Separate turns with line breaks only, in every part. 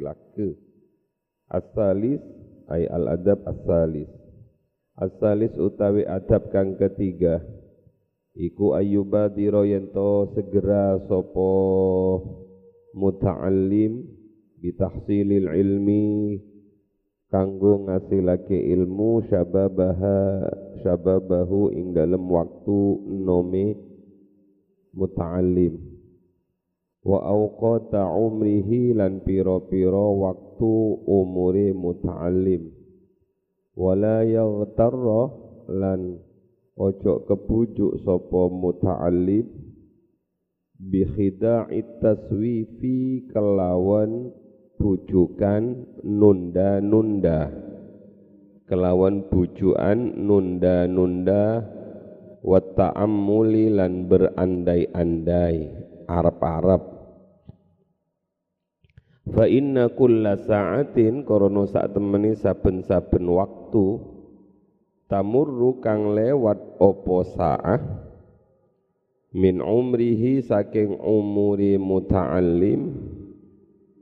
ngasilake asalis ay al adab asalis asalis utawi adab kang ketiga iku ayyubadira yen to segera sapa muta'allim bitahsilil ilmi kanggo ngasilake ilmu syababaha syababahu ing dalem waktu nome muta'allim wa awqata umrihi lan pira-pira waktu umure muta'allim. Wala yaghtarra lan ojo kebujuk sapa muta'allim. Bi khida'i taswifi kelawan bujukan nunda-nunda. Kelawan bujukan nunda-nunda. Wa ta'ammuli lan berandai-andai arep-arep fa inna kulla sa'atin korono sak temeni saben-saben waktu tamurru kang lewat opo sa'ah min umrihi saking umuri muta'allim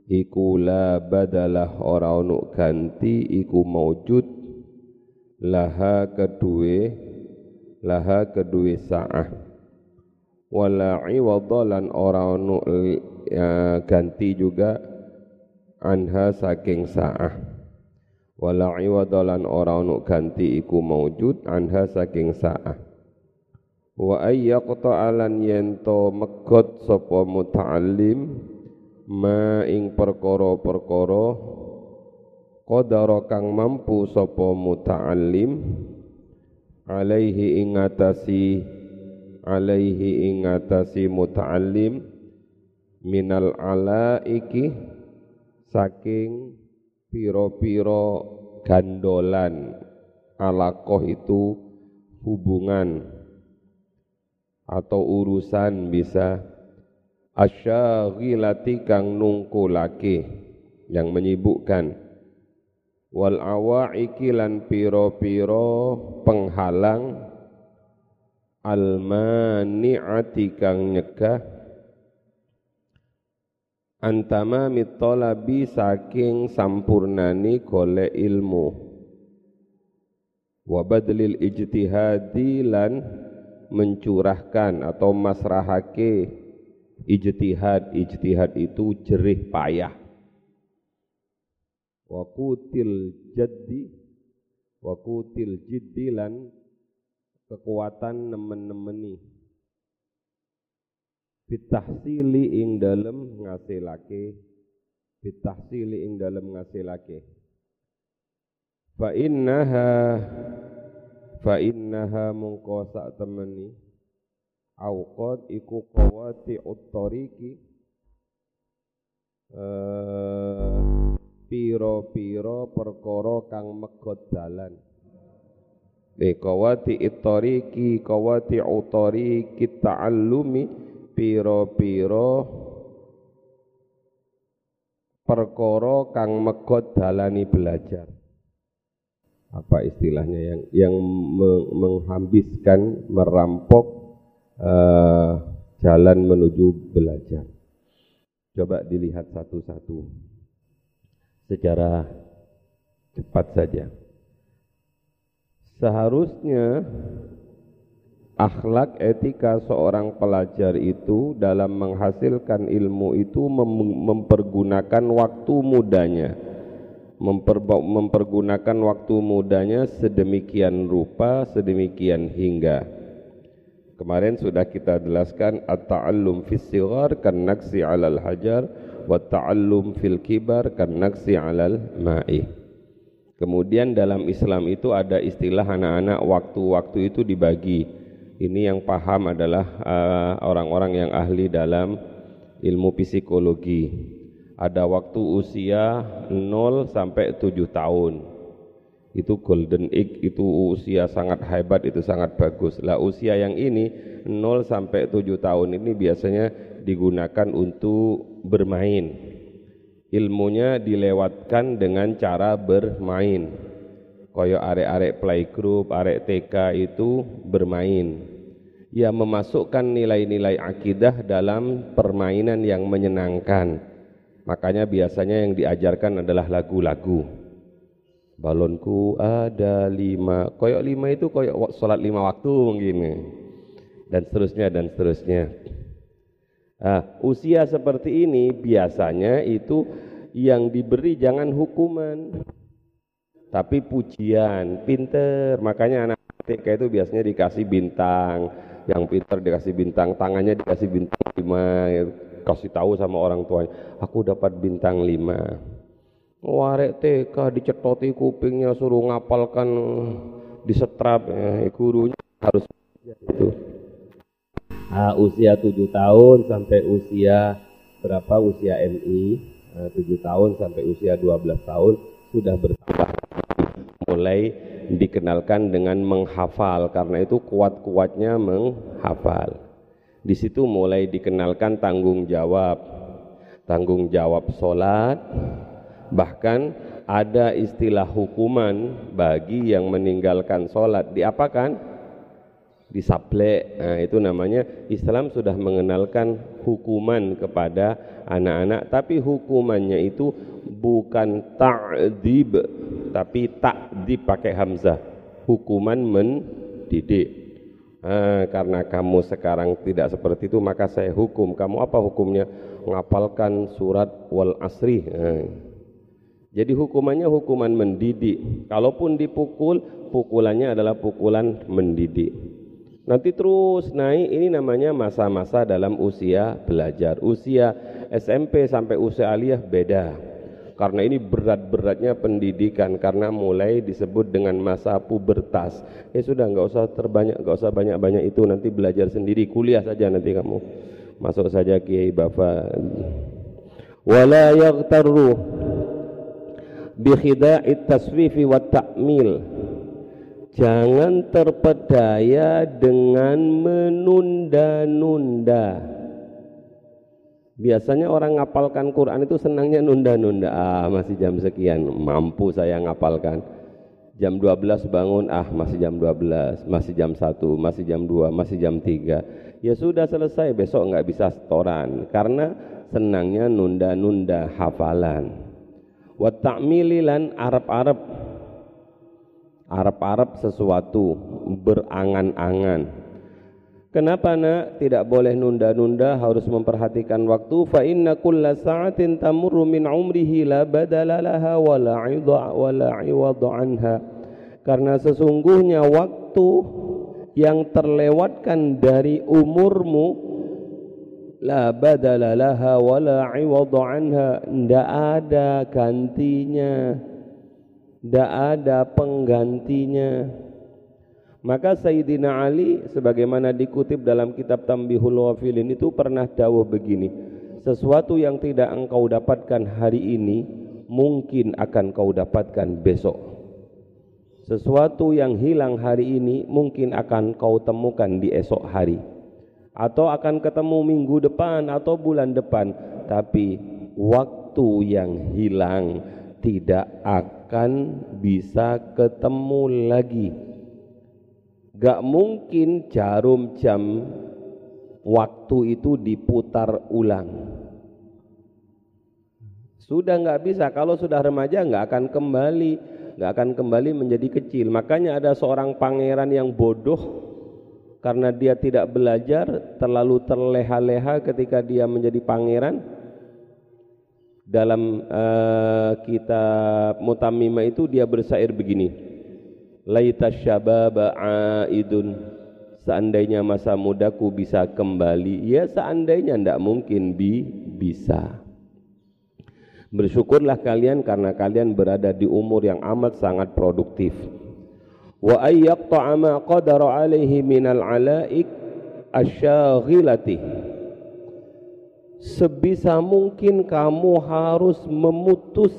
iku la badalah ora ono ganti iku maujud laha kedue laha kedue sa'ah wala iwadalan ora ono ya, ganti juga anha saking sa'ah. Wala iwadalan ora ono ganti iku maujud anha saking sa'ah. Wa ayyaqta alan yento megot sapa muta'allim ma ing perkara-perkara qadara kang mampu sapa muta'allim alaihi ing atasi alaihi ing atasi muta'allim minal alaiki saking piro-piro gandolan alakoh itu hubungan atau urusan bisa. Asyaghilati kang nungkulake yang menyibukkan. Wal awaiki lan piro-piro penghalang almani'ati kang nyegah. Antama mitolabi saking sampurnani golek ilmu. Wa badlil ijtihadi lan mencurahkan atau masrahake ijtihad. Ijtihad itu jerih payah. Wa kutil jaddi wa kutil jiddi lan kekuatan nemen-nemeni. Bitahsili ing dalem ngasilake bitahsili ing dalem ngasilake. Fa innaha fa innaha mungko sak temeni awqad iku qawati uttariki eh piro-piro perkara kang megot dalan li qawati ittariki qawati uttariki ta'allumi piro-piro perkara kang megot dalani belajar apa istilahnya yang yang menghambiskan merampok uh, jalan menuju belajar. Coba dilihat satu-satu secara cepat saja. Seharusnya akhlak etika seorang pelajar itu dalam menghasilkan ilmu itu mem mempergunakan waktu mudanya mempergunakan waktu mudanya sedemikian rupa sedemikian hingga Kemarin sudah kita jelaskan at-ta'allum fis sighar kan 'alal hajar wa ta'allum fil kibar kan naksi 'alal ma'i. Kemudian dalam Islam itu ada istilah anak-anak waktu-waktu itu dibagi. Ini yang paham adalah uh, orang-orang uh, yang ahli dalam ilmu psikologi. Ada waktu usia 0 sampai 7 tahun itu golden age itu usia sangat hebat itu sangat bagus lah usia yang ini 0 sampai 7 tahun ini biasanya digunakan untuk bermain ilmunya dilewatkan dengan cara bermain koyo arek-arek playgroup arek TK itu bermain ya memasukkan nilai-nilai akidah dalam permainan yang menyenangkan Makanya biasanya yang diajarkan adalah lagu-lagu. Balonku ada lima, koyok lima itu koyok sholat lima waktu mungkin. Dan seterusnya dan seterusnya. Nah, usia seperti ini biasanya itu yang diberi jangan hukuman tapi pujian, pinter. Makanya anak TK itu biasanya dikasih bintang, yang pinter dikasih bintang, tangannya dikasih bintang lima, kasih tahu sama orang tuanya, aku dapat bintang lima. Warek TK dicetoti kupingnya suruh ngapalkan disetrap ya, gurunya harus itu. Nah, usia 7 tahun sampai usia berapa? Usia MI nah, 7 tahun sampai usia 12 tahun sudah bertambah. Mulai dikenalkan dengan menghafal karena itu kuat-kuatnya menghafal. Di situ mulai dikenalkan tanggung jawab. Tanggung jawab sholat bahkan ada istilah hukuman bagi yang meninggalkan sholat. Diapakan disaplek nah, itu namanya Islam sudah mengenalkan hukuman kepada anak-anak tapi hukumannya itu bukan ta'dib tapi ta'dib pakai hamzah. Hukuman mendidik. Nah, karena kamu sekarang tidak seperti itu maka saya hukum. Kamu apa hukumnya? Ngapalkan surat wal asri. Nah, jadi hukumannya hukuman mendidik. Kalaupun dipukul pukulannya adalah pukulan mendidik Nanti terus naik ini namanya masa-masa dalam usia belajar. Usia SMP sampai usia aliyah beda. Karena ini berat-beratnya pendidikan karena mulai disebut dengan masa pubertas. Ya sudah nggak usah terbanyak, nggak usah banyak-banyak itu nanti belajar sendiri, kuliah saja nanti kamu. Masuk saja Kiai Bapak. Wala yaghtarru bi khida'it taswifi wa ta'mil Jangan terpedaya dengan menunda-nunda. Biasanya orang ngapalkan Quran itu senangnya nunda-nunda. Ah, masih jam sekian, mampu saya ngapalkan. Jam 12 bangun, ah masih jam 12, masih jam 1, masih jam 2, masih jam 3. Ya sudah selesai, besok nggak bisa setoran. Karena senangnya nunda-nunda hafalan. Wa ta'mililan Arab-Arab Arab-Arab sesuatu berangan-angan. Kenapa nak? Tidak boleh nunda-nunda harus memperhatikan waktu. Fa inna kulla sa'atin tamurru min umrihi la badala laha wa la 'idha wa la anha. Karena sesungguhnya waktu yang terlewatkan dari umurmu la badala laha wa la 'iwad anha ndak ada gantinya tidak ada penggantinya. Maka Sayyidina Ali sebagaimana dikutip dalam kitab Tambihul Wafilin itu pernah dawuh begini sesuatu yang tidak engkau dapatkan hari ini mungkin akan kau dapatkan besok. Sesuatu yang hilang hari ini mungkin akan kau temukan di esok hari. Atau akan ketemu minggu depan atau bulan depan. Tapi waktu yang hilang tidak akan bisa ketemu lagi. Gak mungkin jarum jam waktu itu diputar ulang. Sudah nggak bisa. Kalau sudah remaja nggak akan kembali nggak akan kembali menjadi kecil. Makanya ada seorang pangeran yang bodoh. Karena dia tidak belajar terlalu terleha-leha ketika dia menjadi pangeran dalam uh, kitab Mutamimah itu dia bersair begini. Laita syababa aidun. Seandainya masa mudaku bisa kembali ya seandainya tidak mungkin bi bisa. Bersyukurlah kalian karena kalian berada di umur yang amat sangat produktif. Wa ayyaqta'a ma qadara alaihi minal alaik asyaghilati sebisa mungkin kamu harus memutus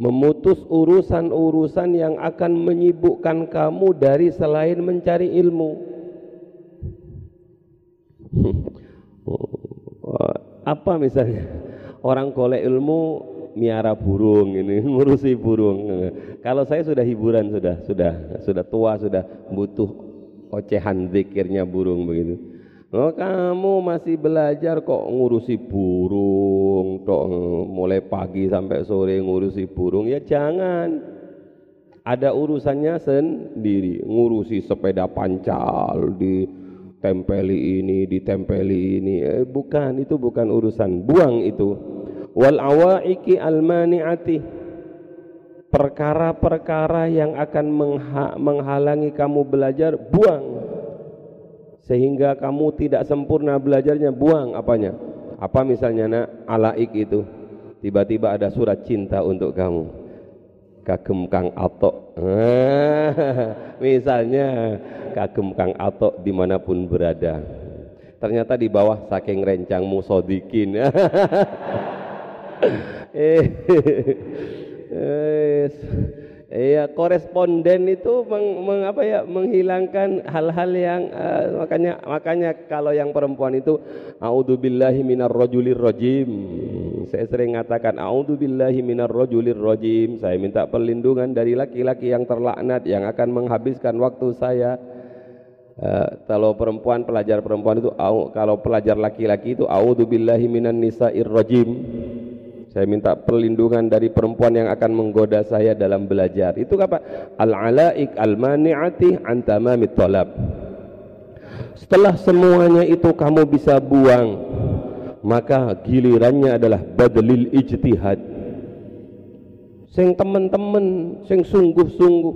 memutus urusan-urusan yang akan menyibukkan kamu dari selain mencari ilmu. Apa misalnya? Orang golek ilmu miara burung ini, ngurusi burung. Kalau saya sudah hiburan sudah, sudah, sudah tua, sudah butuh ocehan zikirnya burung begitu. Oh, kamu masih belajar kok ngurusi burung, kok mulai pagi sampai sore ngurusi burung, ya jangan. Ada urusannya sendiri, ngurusi sepeda pancal, ditempeli ini, ditempeli ini. Eh, bukan, itu bukan urusan. Buang itu. Wal awaiki almaniati. Perkara-perkara yang akan menghalangi kamu belajar, buang sehingga kamu tidak sempurna belajarnya buang apanya? Apa misalnya nak? Alaik itu. Tiba-tiba ada surat cinta untuk kamu. Kagem kang atok. Misalnya kagem kang atok di mana pun berada. Ternyata di bawah saking rencangmu sodikin. Eh, eh Iya, koresponden itu meng, meng, apa ya, menghilangkan hal-hal yang uh, makanya makanya kalau yang perempuan itu auzubillahi minar rajulir rajim. Saya sering mengatakan auzubillahi minar rajulir rajim. Saya minta perlindungan dari laki-laki yang terlaknat yang akan menghabiskan waktu saya. Uh, kalau perempuan pelajar perempuan itu kalau pelajar laki-laki itu auzubillahi minan nisa'ir rajim saya minta perlindungan dari perempuan yang akan menggoda saya dalam belajar. Itu apa? Al-alaik al-mani'ati an tamamit talab. Setelah semuanya itu kamu bisa buang, maka gilirannya adalah badlil ijtihad. Sing teman-teman, sing sungguh-sungguh.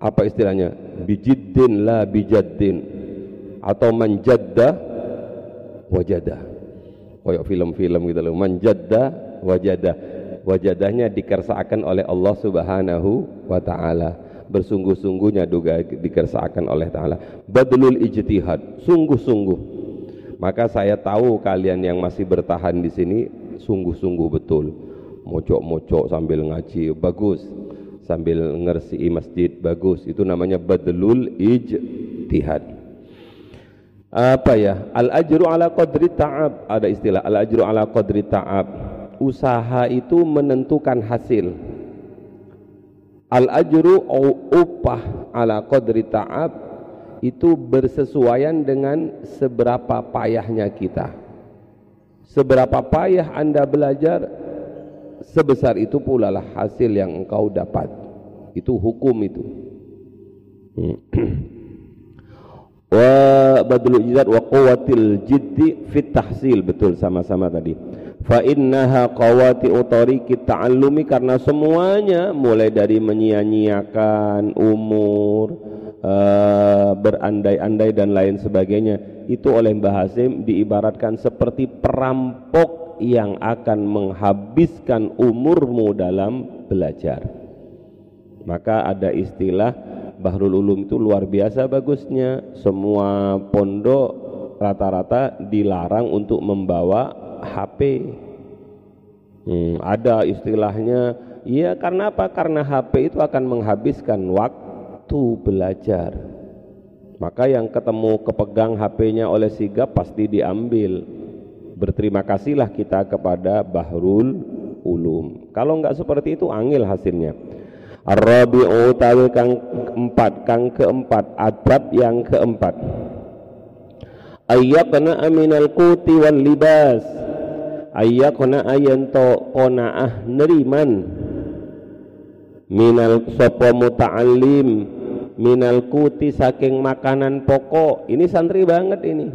Apa istilahnya? Bijiddin la bijaddin atau manjadda wajadah koyok film-film gitu loh. Manjadda wajadah wajadahnya dikersakan oleh Allah subhanahu wa ta'ala. Bersungguh-sungguhnya juga dikersakan oleh ta'ala. Badlul ijtihad. Sungguh-sungguh. Maka saya tahu kalian yang masih bertahan di sini sungguh-sungguh betul. Mocok-mocok sambil ngaji bagus. Sambil ngersi masjid bagus. Itu namanya badlul ijtihad apa ya? Al ajru ala qadri ta'ab. Ada istilah al ajru ala qadri ta'ab. Usaha itu menentukan hasil. Al ajru upah ala qadri ta'ab itu bersesuaian dengan seberapa payahnya kita. Seberapa payah anda belajar sebesar itu pula lah hasil yang engkau dapat. Itu hukum itu. Hmm. wa badlul ijtihad wa quwwatil jiddi fit tahsil. Betul sama-sama tadi. Fa innaha qawati utariki ta'allumi. Karena semuanya mulai dari menyia-nyiakan umur uh, berandai-andai dan lain sebagainya itu oleh Mbah Hasim diibaratkan seperti perampok yang akan menghabiskan umurmu dalam belajar. Maka ada istilah Bahrul Ulum itu luar biasa bagusnya. Semua pondok rata-rata dilarang untuk membawa HP hmm, ada istilahnya. Iya karena apa? Karena HP itu akan menghabiskan waktu belajar. Maka yang ketemu kepegang HP-nya oleh sigap pasti diambil. Berterima kasihlah kita kepada Bahrul Ulum. Kalau enggak seperti itu angil hasilnya Ar-rabi'u tawi kang keempat, kang keempat, adab yang keempat. Ayyakna aminal kuti wal libas. Ayyakna ayanto qona'ah neriman. Minal sopo muta'allim minal kuti saking makanan pokok. Ini santri banget ini.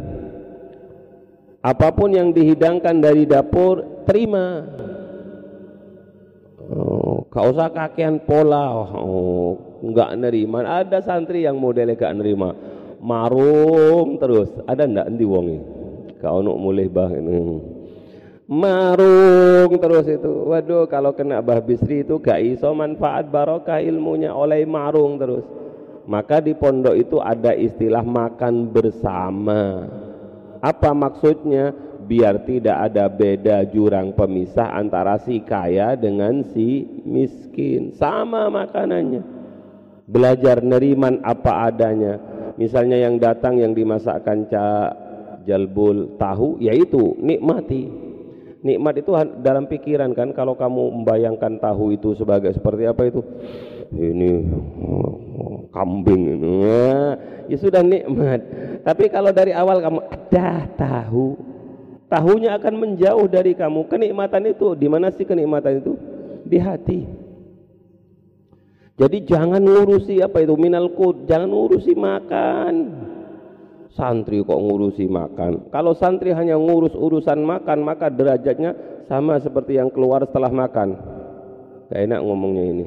Apa pun yang dihidangkan dari dapur, terima. Gak usah kakean pola. Oh, enggak nerima. Ada santri yang modelnya gak nerima. Marung terus. Ada ndak endi wonge? Kau nuk mulai bah ini. Marung terus itu. Waduh, kalau kena Bah Bisri itu gak iso manfaat barokah ilmunya oleh marung terus. Maka di pondok itu ada istilah makan bersama. Apa maksudnya? Biar tidak ada beda jurang pemisah antara si kaya dengan si miskin. Sama makanannya. Belajar neriman apa adanya. Misalnya yang datang yang dimasakkan ca jalbul tahu yaitu nikmati. Nikmat itu dalam pikiran kan kalau kamu membayangkan tahu itu sebagai seperti apa itu? Ini kambing ya, ya sudah nikmat. Tapi kalau dari awal kamu ada tahu tahunya akan menjauh dari kamu. Kenikmatan itu di mana sih kenikmatan itu? Di hati. Jadi jangan ngurusi apa itu minal kud jangan ngurusi makan. Santri kok ngurusi makan? Kalau santri hanya ngurus urusan makan maka derajatnya sama seperti yang keluar setelah makan. Gak enak ngomongnya ini.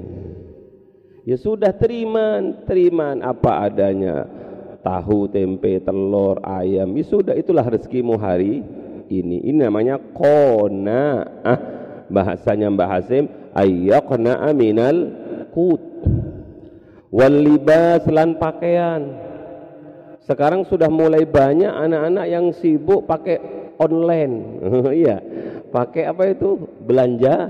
Ya sudah terima terima apa adanya. Tahu tempe telur ayam. Ya sudah itulah rezekimu hari ini ini namanya kona ah bahasanya Mbah Hasim ayyaqna aminal kut wal libas lan pakaian sekarang sudah mulai banyak anak-anak yang sibuk pakai online. Iya. pakai apa itu? Belanja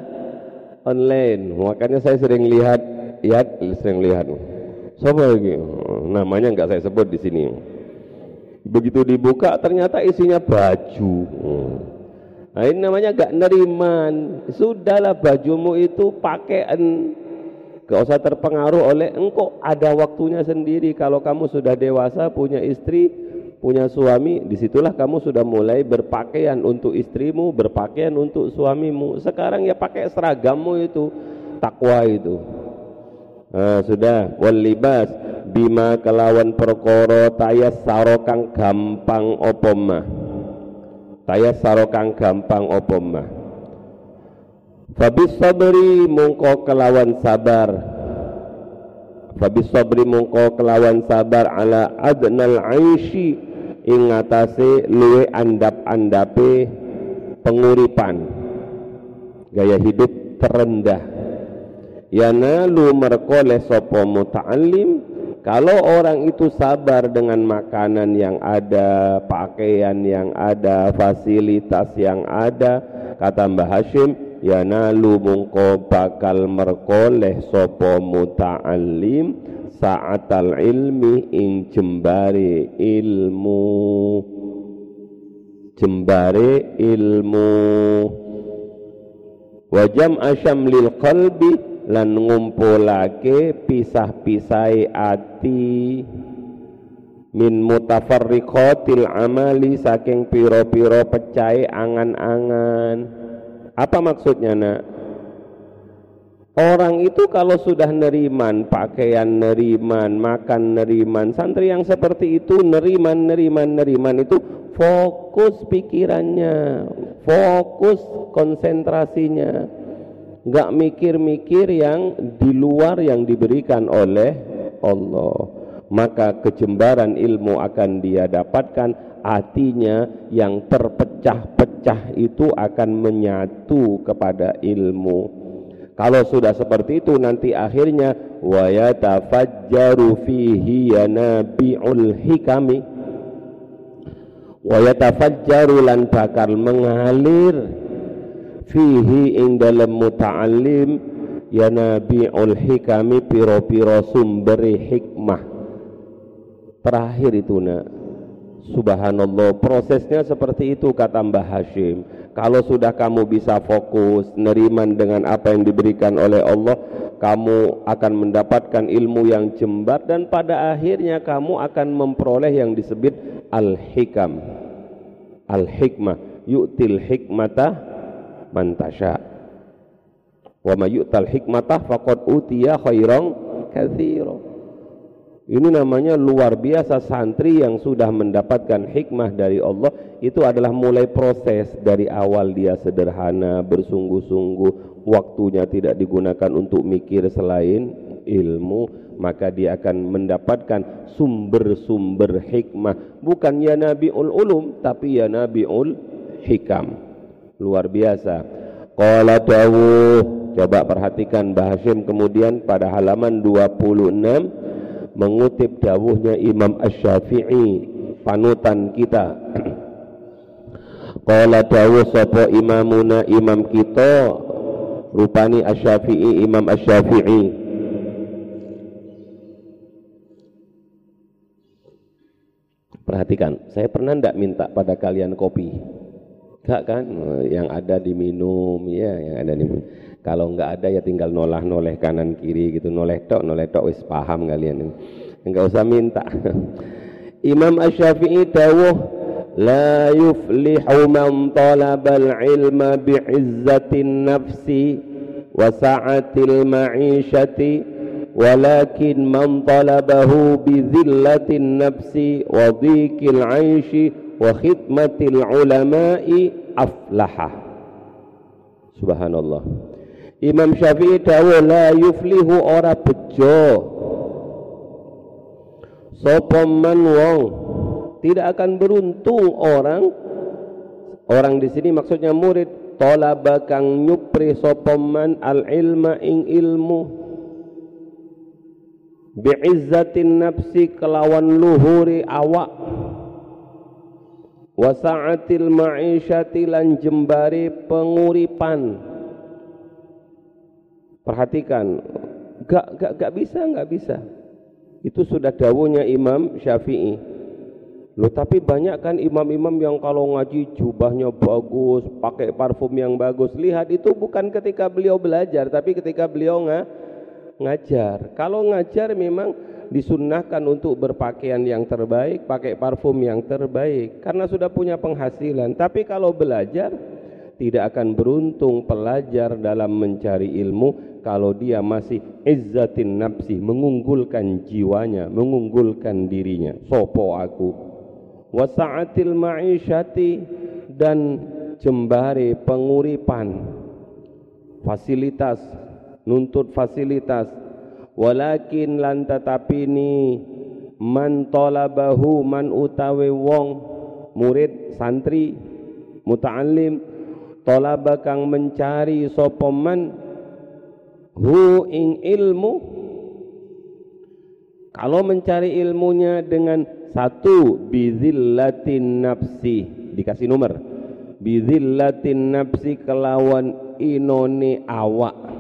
online. Makanya saya sering lihat, ya sering lihat. Siapa lagi? Namanya enggak saya sebut di sini. Begitu dibuka ternyata isinya baju. Nah, ini namanya enggak neriman. Sudahlah bajumu itu pakaian. Gak usah terpengaruh oleh engkau. Ada waktunya sendiri. Kalau kamu sudah dewasa punya istri punya suami di situlah kamu sudah mulai berpakaian untuk istrimu berpakaian untuk suamimu. Sekarang ya pakai seragammu itu takwa itu. Nah, sudah. Wal libas bima kelawan perkara tayas sarokang gampang opoma tayas sarokang gampang opoma Fabis sabri mungko kelawan sabar. Fabis sabri mungko kelawan sabar. Ala adnal aishi ing atase luwe andap-andape penguripan. Gaya hidup terendah. Yana lu merkole sopo muta'alim kalau orang itu sabar dengan makanan yang ada pakaian yang ada fasilitas yang ada kata Mbah Hashim yanalu mungko bakal merkoleh sopo muta'allim sa'atal ilmi ing jembare ilmu. Jembare ilmu. Wajam asyam lil qalbi lan ngumpulake pisah-pisai ati min mutafarriqatil amali saking piro-piro pecai angan-angan apa maksudnya nak? Orang itu kalau sudah neriman, pakaian neriman, makan neriman, santri yang seperti itu neriman, neriman, neriman itu fokus pikirannya, fokus konsentrasinya, nggak mikir-mikir yang di luar yang diberikan oleh Allah. Maka kejembaran ilmu akan dia dapatkan hatinya yang terpecah-pecah itu akan menyatu kepada ilmu kalau sudah seperti itu nanti akhirnya wa yatafajjaru fihi yanabi'ul hikami wa lan bakal mengalir fihi ing dalam muta'allim yanabi'ul hikami piro-piro sumberi hikmah. Terakhir itu nak. Subhanallah prosesnya seperti itu kata Mbah Hashim. Kalau sudah kamu bisa fokus neriman dengan apa yang diberikan oleh Allah kamu akan mendapatkan ilmu yang jembar dan pada akhirnya kamu akan memperoleh yang disebut al-hikam. Al-hikmah. Yu'til hikmata mantasya wa ma yu'tal hikmata faqad utiya khairan katsira ini namanya luar biasa santri yang sudah mendapatkan hikmah dari Allah itu adalah mulai proses dari awal dia sederhana, bersungguh-sungguh, waktunya tidak digunakan untuk mikir selain ilmu, maka dia akan mendapatkan sumber-sumber hikmah. Bukan ya nabiul ulum, tapi ya nabiul hikam. Luar biasa. Qala dawuh, coba perhatikan Bahashim kemudian pada halaman 26 mengutip dawuhnya Imam Ash-Syafi'i panutan kita. Qala dawuh sapa imamuna imam kita? Rupani Asy-Syafi'i Imam Asy-Syafi'i Perhatikan, saya pernah tidak minta pada kalian kopi Enggak kan? Yang ada diminum, ya, yang ada diminum. Kalau enggak ada ya tinggal nolah noleh kanan kiri gitu, noleh tok, noleh tok wis paham kalian. Enggak usah minta. Imam Asy-Syafi'i dawuh la yuflihu man talabal ilma bi'izzatin nafsi wa sa'atil ma'ishati walakin man talabahu bi dhillatin nafsi wa dhikil 'aishi wa khidmatil ulama'i aflaha. Subhanallah. Imam Syafi'i dawuh la yuflihu ora bejo. Sapa wong tidak akan beruntung orang. Orang di sini maksudnya murid talaba kang nyupri sapa al ilma ing ilmu. Bi'izzatin nafsi kelawan luhuri awak wasa'atil ma'isyati lan jembari penguripan. Perhatikan gak, gak, gak bisa gak bisa. Itu sudah dawuhnya Imam Syafi'i. Loh tapi banyak kan imam-imam yang kalau ngaji jubahnya bagus pakai parfum yang bagus. Lihat itu bukan ketika beliau belajar tapi ketika beliau ngajar. Kalau ngajar memang disunnahkan untuk berpakaian yang terbaik, pakai parfum yang terbaik karena sudah punya penghasilan. Tapi kalau belajar tidak akan beruntung pelajar dalam mencari ilmu kalau dia masih izzatin nafsi, mengunggulkan jiwanya, mengunggulkan dirinya. Sopo aku. Wasa'atil ma'isyati dan jembare penguripan fasilitas nuntut fasilitas walakin lan tetapi ni man talabahu man utawe wong murid santri muta'allim talaba kang mencari sapa man hu ing ilmu kalau mencari ilmunya dengan satu bizillatin nafsi dikasih nomor bizillatin nafsi kelawan inone awak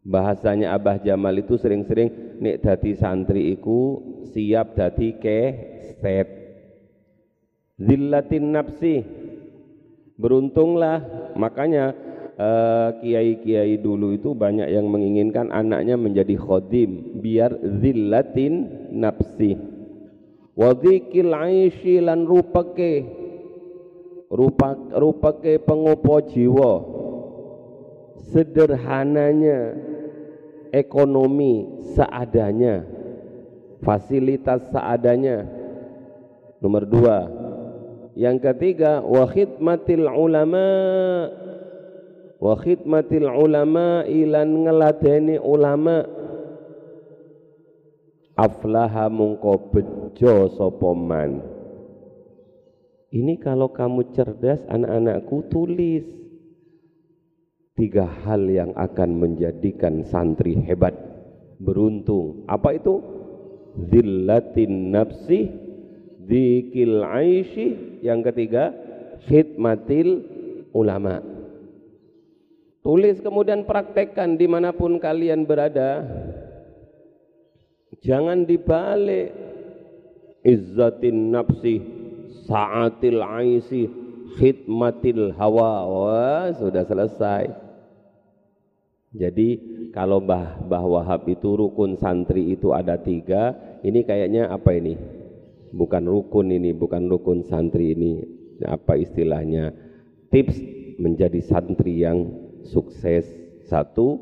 bahasanya Abah Jamal itu sering-sering nek dadi santri iku siap dadi keset zillatin nafsi. Beruntunglah. Makanya eh, kiai-kiai uh, dulu itu banyak yang menginginkan anaknya menjadi khodim biar zillatin nafsi. Wadhikil aishi lan rupake rupa rupake pengopo jiwa. Sederhananya ekonomi seadanya, fasilitas seadanya. Nomor dua. Yang ketiga, wa khidmatil ulama wa khidmatil ulama ilan ngeladeni ulama aflaha mungko bejo sopoman ini kalau kamu cerdas anak-anakku tulis tiga hal yang akan menjadikan santri hebat. Beruntung. Apa itu? Zillatin nafsi dzikil aishi yang ketiga khidmatil ulama. Tulis kemudian praktekkan di mana pun kalian berada. Jangan dibalik. Izzatin nafsi saatil aisi khidmatil hawa. Wah sudah selesai jadi kalau Mbah, Mbah Wahab itu rukun santri itu ada tiga, ini kayaknya apa ini? Bukan rukun ini, bukan rukun santri ini. Apa istilahnya? Tips menjadi santri yang sukses. Satu,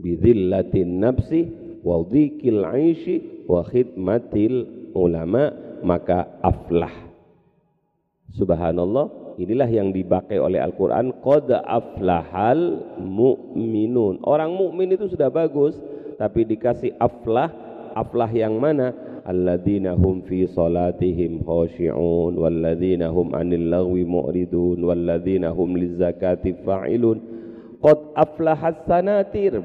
bidzillatin nafsi wa dhikil aishi wa khidmatil ulama maka aflah. Subhanallah inilah yang dipakai oleh Al-Quran qad aflahal mu'minun. Orang mukmin itu sudah bagus tapi dikasih aflah aflah yang mana? Alladzina hum fi salatihim khashi'un walladzina hum 'anil lagwi mu'ridun walladzina hum lizakati fa'ilun. Qad aflahas sanatir.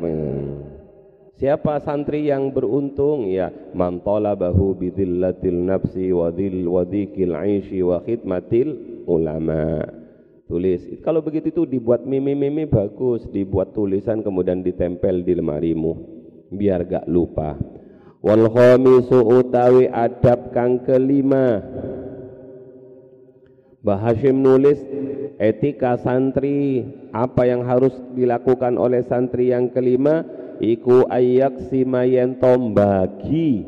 Siapa santri yang beruntung? Ya man talabahu bidzillatil nafsi wa dzil wa dzikil 'aishi wa khidmatil ulama tulis. Kalau begitu itu dibuat mimi-mimi bagus dibuat tulisan kemudian ditempel di lemarimu biar gak lupa. Wal khamisu utawi adab kang kelima. Mbah Hashim nulis etika santri apa yang harus dilakukan oleh santri yang kelima? Iku ayak simayen tombagi.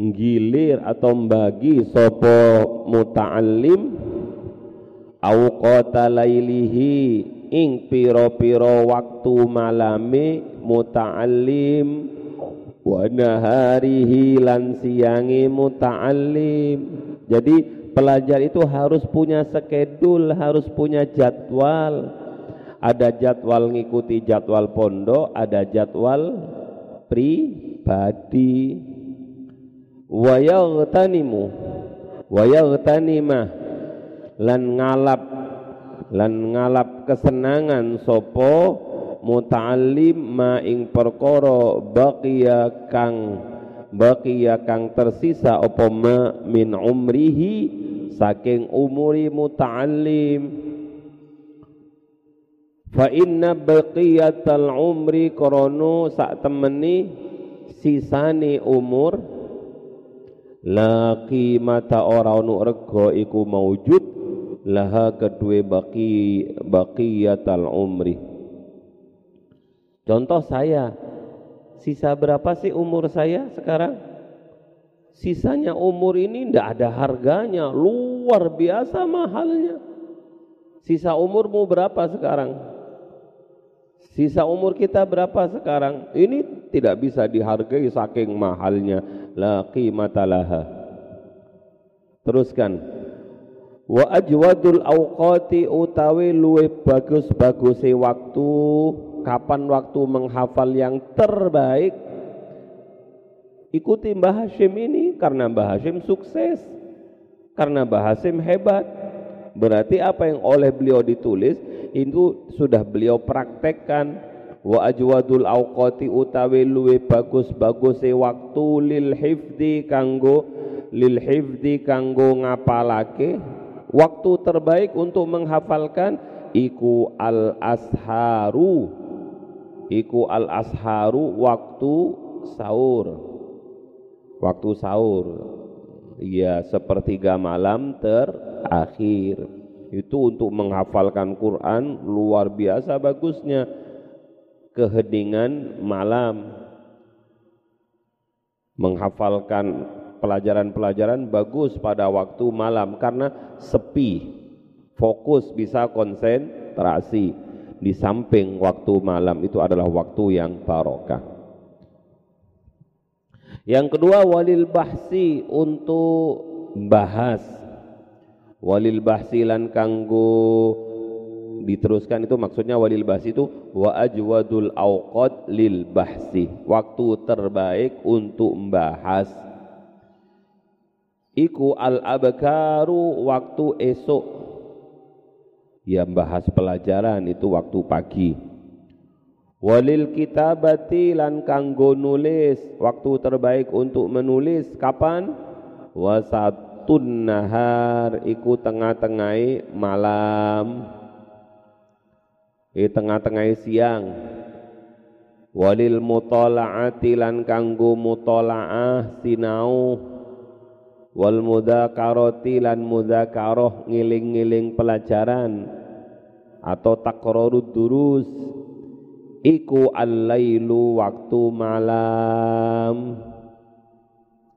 Gilir atau bagi sopo muta'allim au qata lailihi ing piro-piro waktu malame muta'allim wa naharihi lan siyangi muta'allim jadi pelajar itu harus punya skedul, harus punya jadwal. Ada jadwal ngikuti jadwal pondok, ada jadwal pribadi. Wa yaghtanimu wa yaghtanimah lan ngalap lan ngalap kesenangan sopo muta'allim ma ing perkara baqiya kang baqiya kang tersisa apa ma min umrihi saking umuri muta'allim. Fa inna baqiyatal umri krono sak temeni sisane umur la qimata ora ono rega iku maujud laha kedue baqi baqiyatal umri contoh saya Sisa berapa sih umur saya sekarang? Sisanya umur ini tidak ada harganya, luar biasa mahalnya. Sisa umurmu berapa sekarang? Sisa umur kita berapa sekarang? Ini tidak bisa dihargai saking mahalnya. La qimatalaha. Teruskan. Wa ajwadul awqati utawi luwe bagus-baguse waktu kapan waktu menghafal yang terbaik. Ikuti Mbah Hashim ini karena Mbah Hashim sukses karena Mbah Hashim hebat. Berarti apa yang oleh beliau ditulis itu sudah beliau praktekkan. Wa ajwadul awqati utawi luwe bagus-bagus waktu lil hifdi kanggo lil hifdi kanggo ngapalake waktu terbaik untuk menghafalkan iku al asharu iku al asharu waktu sahur. Waktu sahur. Ya sepertiga malam terakhir. Itu untuk menghafalkan Quran luar biasa bagusnya. Keheningan malam. Menghafalkan pelajaran-pelajaran bagus pada waktu malam karena sepi fokus bisa konsentrasi di samping waktu malam itu adalah waktu yang barokah. Yang kedua walil bahsi untuk bahas. Walil bahsi lan kanggo diteruskan itu maksudnya walil bahsi itu wa ajwadul awqat lil bahsi. Waktu terbaik untuk membahas. Iku al abkaru waktu esok. Ya bahas pelajaran itu waktu pagi. Walil kitabati lan kanggo nulis. Waktu terbaik untuk menulis kapan? Wasatun nahar iku tengah-tengah malam. I tengah-tengah siang. Walil mutalaati lan kanggo mutalaah sinau wal mudzakarati lan mudzakarah ngiling-ngiling pelajaran atau takrorud durus. Iku al-lailu waktu malam.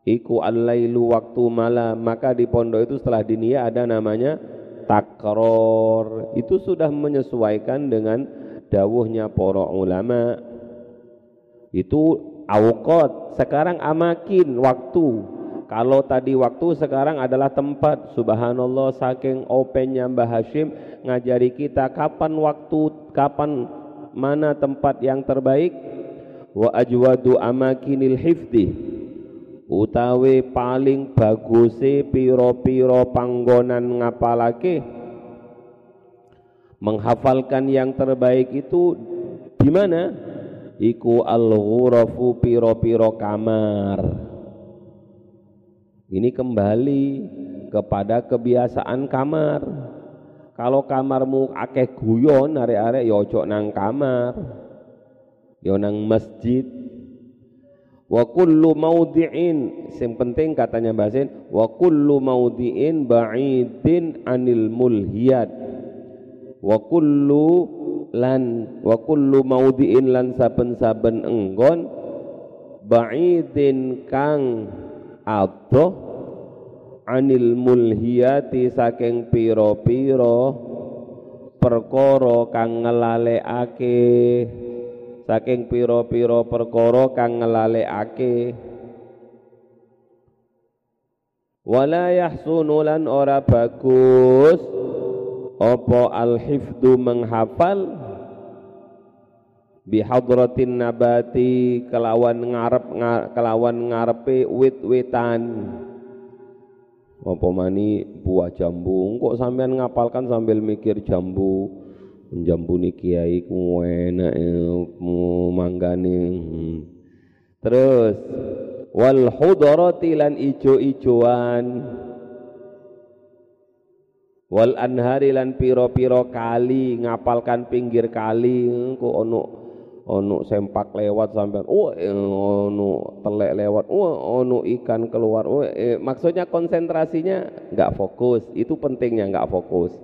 Iku al-lailu waktu malam. Maka di pondok itu setelah dinia ada namanya takror. Itu sudah menyesuaikan dengan dawuhnya para ulama. Itu awqat. Sekarang amakin waktu kalau tadi waktu sekarang adalah tempat. Subhanallah saking opennya Mbah Hashim Ngajari kita kapan waktu Kapan mana tempat yang terbaik. Wa ajwadu amakinil hifdi Utawi paling baguse piro-piro panggonan ngapalake. Menghafalkan yang terbaik itu di mana? Iku al-ghurafu piro-piro kamar ini kembali kepada kebiasaan kamar. Kalau kamarmu akeh guyon arek-arek ya ojo nang kamar. Ya nang masjid. wa kullu maudhi'in sing penting katanya bahasin wa kullu maudhi'in ba'idin anil mulhiyat wa kullu lan wa kullu maudhi'in lan saben-saben enggon ba'idin kang adoh anil mulhiyati saking pira-pira perkara kang ngelalekake. Saking pira-pira perkara kang ngelalekake. Wala yahsunu lan ora bagus. Apa al-hifdu menghafal? Bihadratin nabati kelawan ngarep kelawan ngarepe wit-witan apa mani buah jambu? Kok sampean ngapalkan sambil mikir jambu. Ni kiai ku enak mu manggane hmm. terus wal hudarati lan ijo-ijoan. Wal anhari lan piro-piro kali ngapalkan pinggir kali. Kok ono ono sempak lewat sampean oh ono telek lewat oh ono ikan keluar oh eh, maksudnya konsentrasinya nggak fokus itu pentingnya nggak fokus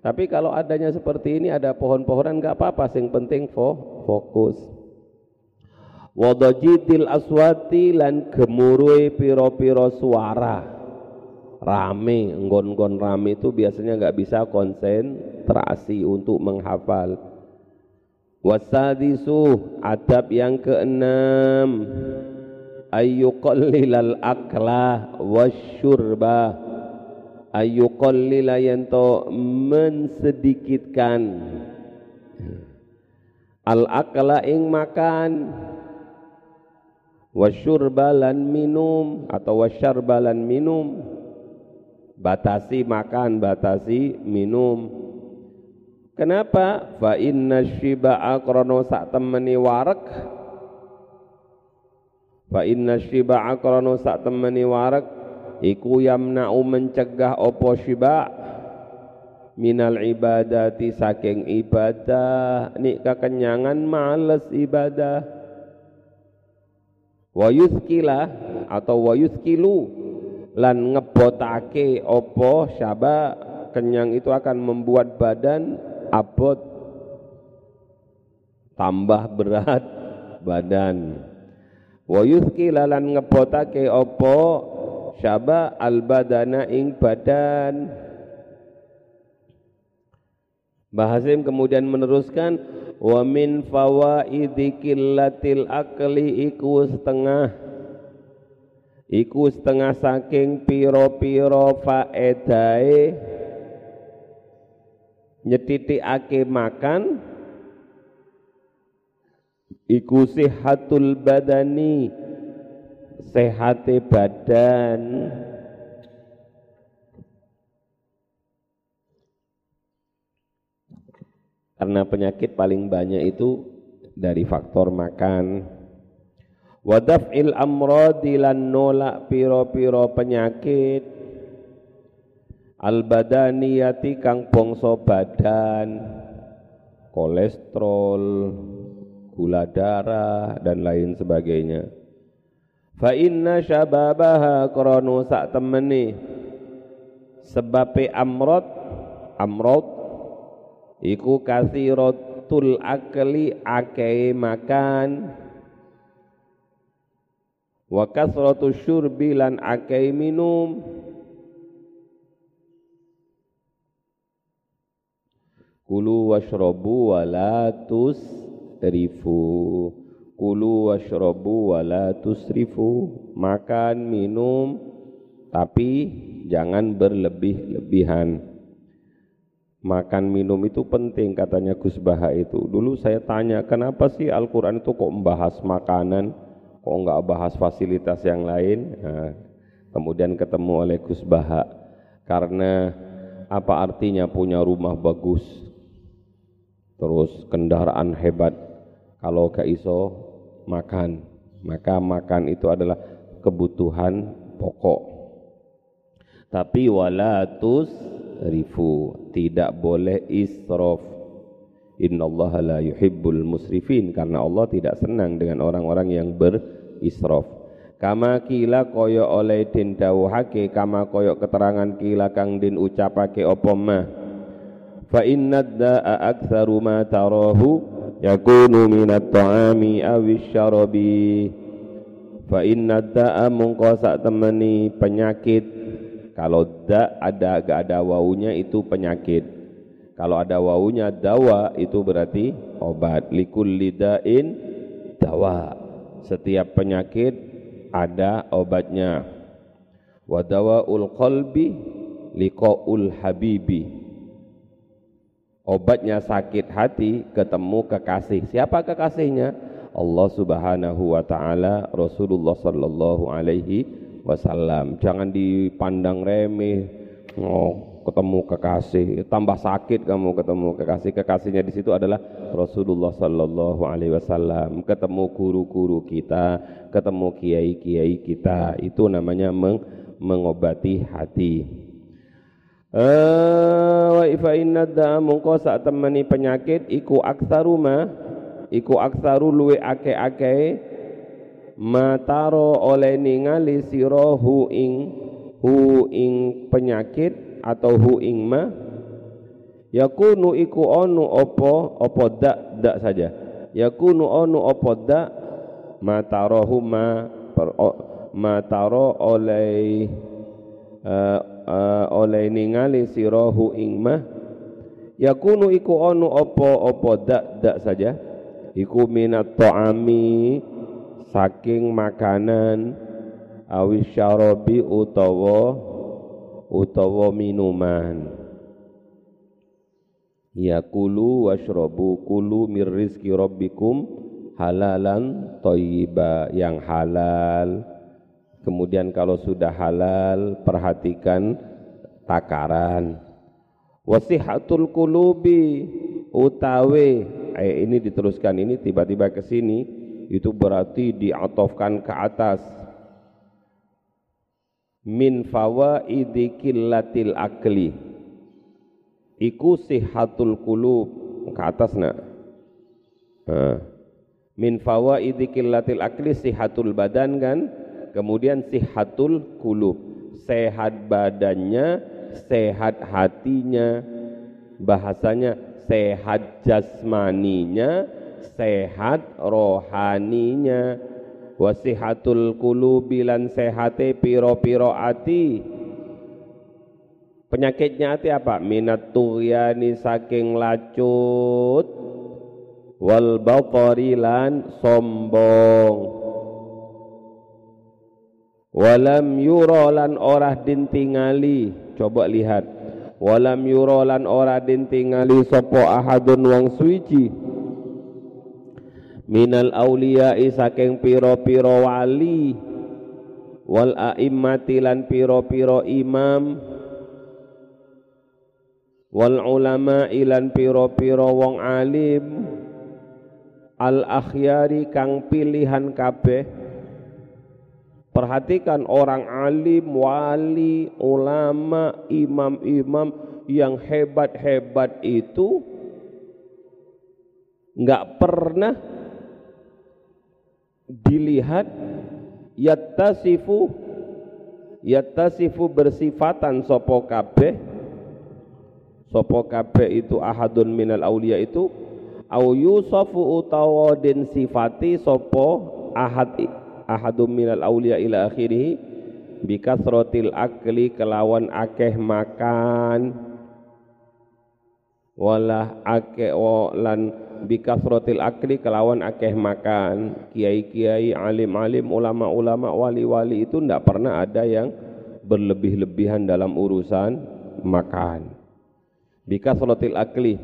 tapi kalau adanya seperti ini ada pohon-pohonan nggak apa-apa, yang penting fo, fokus. Wadajitil aswati lan gemurui piro-piro suara. Rame, nggon-nggon rame itu biasanya nggak bisa konsentrasi untuk menghafal. Wasadisu adab yang keenam. Ayyuqallilal akla wasyurba. Ayuqallila yanto mensedikitkan. Al akla ing makan. Wasyurbalan minum atau wasyarbalan minum. Batasi makan batasi minum kenapa? Fa inna syiba'a krono sak temeni warak fa inna syiba'a krono sak temeni warak iku yamna'u mencegah opo syiba minal ibadati saking ibadah. Nik kekenyangan males ibadah. Wa yuskila atau wa yuskilu lan ngebotake opo syaba. Kenyang itu akan membuat badan abot tambah berat badan. Wa yuskila lan ngebotake opo syaba al badana ing badan. Bahasim kemudian meneruskan wa min fawaidi qillatil akli iku setengah iku setengah saking piro-piro faedae nyetitikake makan. Iku sihatul badani. Sehati badan. Karena penyakit paling banyak itu dari faktor makan. Wadaf'il amradi lan nolak piro-piro penyakit al badaniyati kang bongso badan kolesterol gula darah dan lain sebagainya. Fa inna syababaha kronu sak temeni sebabe amrot amrot iku kasiratul akli akei makan. Wa kasratu syurbi lan akei minum kulu washrabu wa la tusrifu. Kulu washrabu wala tusrifu. Makan minum tapi jangan berlebih-lebihan. Makan minum itu penting katanya Gus Baha itu. Dulu saya tanya kenapa sih Al-Quran itu kok membahas makanan? Kok enggak bahas fasilitas yang lain? Nah, kemudian ketemu oleh Gus Baha. Karena apa artinya punya rumah bagus terus kendaraan hebat kalau gak iso makan. Maka makan itu adalah kebutuhan pokok. Tapi walatus rifu, tidak boleh israf. Allah la yuhibbul musrifin karena Allah tidak senang dengan orang-orang yang ber, israf kama kila kaya oleh den dawuhake kama kaya keterangan kila kang den ucapake apa mah fa inna da'a aktsaru ma tarahu yakunu minat ta'ami awis syarabi fa inna da'a mungko sak temeni penyakit. Kalau da ada gak ada wawunya itu penyakit. Kalau ada wawunya dawa itu berarti obat. Likul lidain dawa. Setiap penyakit ada obatnya. Wadawaul qalbi liqaul habibi obatnya sakit hati ketemu kekasih siapa kekasihnya Allah Subhanahu wa taala Rasulullah sallallahu alaihi wasallam jangan dipandang remeh oh ketemu kekasih, tambah sakit kamu ketemu kekasih. Kekasihnya di situ adalah Rasulullah sallallahu alaihi wasallam. Ketemu guru-guru kita, ketemu kiai-kiai kita. Itu namanya meng mengobati hati. Eh, wa ifa inna da mungko sak temani penyakit iku aksaru ma iku aksaru luwe ake-ake mataro oleh ningali sirohu ing hu ing penyakit atau hu ing ma yakunu iku onu opo opo dak dak saja. Yakunu onu opo dak matarohu ma mataro oleh uh, uh, oleh ningali sirohu ing ma yakunu iku onu opo opo dak dak saja. Iku minat to'ami saking makanan awis syarobi utawa utawa minuman. Ya kulu washrabu kulu mir rizki rabbikum halalan thayyiba yang halal kemudian kalau sudah halal perhatikan takaran. Wasihatul kulubi utawe eh, ini diteruskan ini tiba-tiba ke sini itu berarti diatofkan ke atas. Min fawaidi killatil akli. Iku sihatul qulub ke atas nak? Min fawaidi killatil akli sihatul badan kan kemudian sihatul qulub. Sehat badannya sehat hatinya. Bahasanya sehat jasmaninya sehat rohaninya. Wasihatul qulubi lan sehate piro-piro ati. Penyakitnya ati apa? Minat tughyani saking lacut. Wal lan sombong walam yura lan ora dintingali. Coba lihat. Walam yura lan ora dintingali sapa ahadun wong suci. Minal auliya'i saking piro-piro wali. Wal a'immati lan piro-piro imam. Wal ulama ilan piro-piro wong alim. Al akhyari kang pilihan kabeh perhatikan orang alim wali ulama imam-imam yang hebat-hebat itu nggak pernah dilihat yattasifu yattasifu bersifatan sopo kabeh. Sopo kabeh itu ahadun minal aulia itu au yusafu utawa den sifati sopo ahad ahadun minal aulia ila akhirih bikasrotil akli kelawan akeh makan. Walah akeh lan bikasrotil akli kelawan akeh makan. Kiai-kiai alim-alim ulama-ulama wali-wali itu tidak pernah ada yang berlebih-lebihan dalam urusan makan. Bikasrotil akli.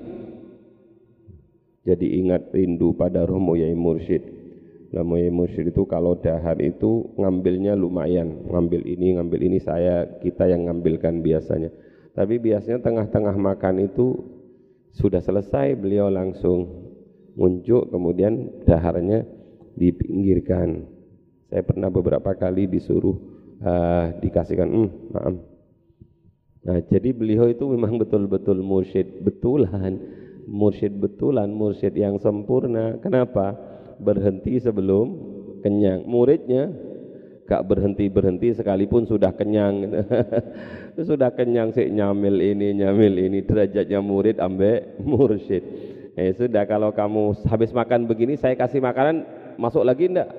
Jadi ingat rindu pada roh moyai mursyid moyai mursyid itu kalau dahar itu ngambilnya lumayan. Ngambil ini ngambil ini saya kita yang ngambilkan biasanya. Tapi biasanya tengah-tengah makan itu sudah selesai beliau langsung muncul kemudian daharnya dipinggirkan. Saya pernah beberapa kali disuruh uh, dikasihkan mm, maaf. Nah jadi beliau itu memang betul-betul mursyid betulan. Mursyid betulan mursyid yang sempurna. Kenapa berhenti sebelum kenyang. Muridnya gak berhenti-berhenti sekalipun sudah kenyang. Sudah kenyang sih nyamil ini nyamil ini. Derajatnya murid ambek mursyid. Eh sudah kalau kamu habis makan begini saya kasih makanan masuk lagi ndak?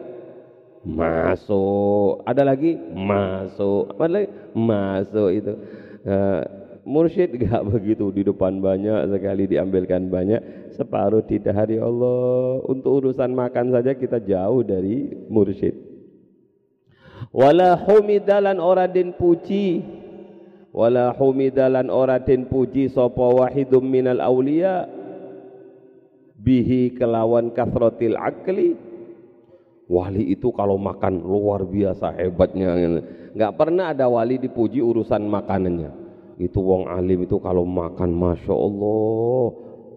Masuk. Ada lagi? Masuk. Ada lagi? Masuk itu. Uh, mursyid gak begitu di depan banyak sekali diambilkan banyak separuh tidak hari Allah. Untuk urusan makan saja kita jauh dari mursyid. Wala humidalan ora den puji. Wala humidalan ora den puji sapa wahidum minal aulia bihi kelawan kasratil akli. Wali itu kalau makan luar biasa hebatnya. Nggak pernah ada wali dipuji urusan makanannya itu wong alim itu kalau makan masya Allah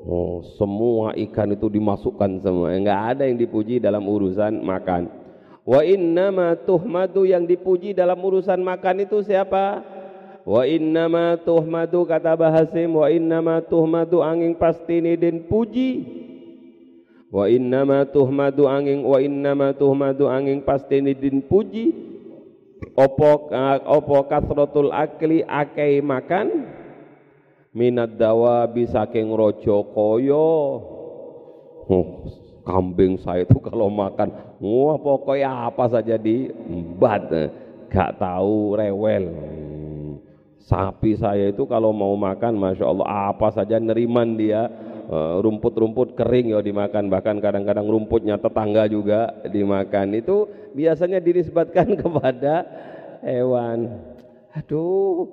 oh, semua ikan itu dimasukkan semua nggak ada yang dipuji dalam urusan makan Wa innama tuhmadu yang dipuji dalam urusan makan itu siapa? Wa innama tuhmadu kata Bahasim wa innama tuhmadu angin pasti ni den puji. Wa innama tuhmadu angin wa innama tuhmadu angin pasti ni den puji. Opo opo kasratul akli akai makan? Minat dawa bisa keng rojo koyo. Oh, kambing saya itu kalau makan wah pokoknya apa saja di bat gak tahu rewel. Sapi saya itu kalau mau makan masya Allah apa saja neriman dia. eh, rumput-rumput kering ya dimakan bahkan kadang-kadang rumputnya tetangga juga dimakan. Itu biasanya dinisbatkan kepada hewan. Aduh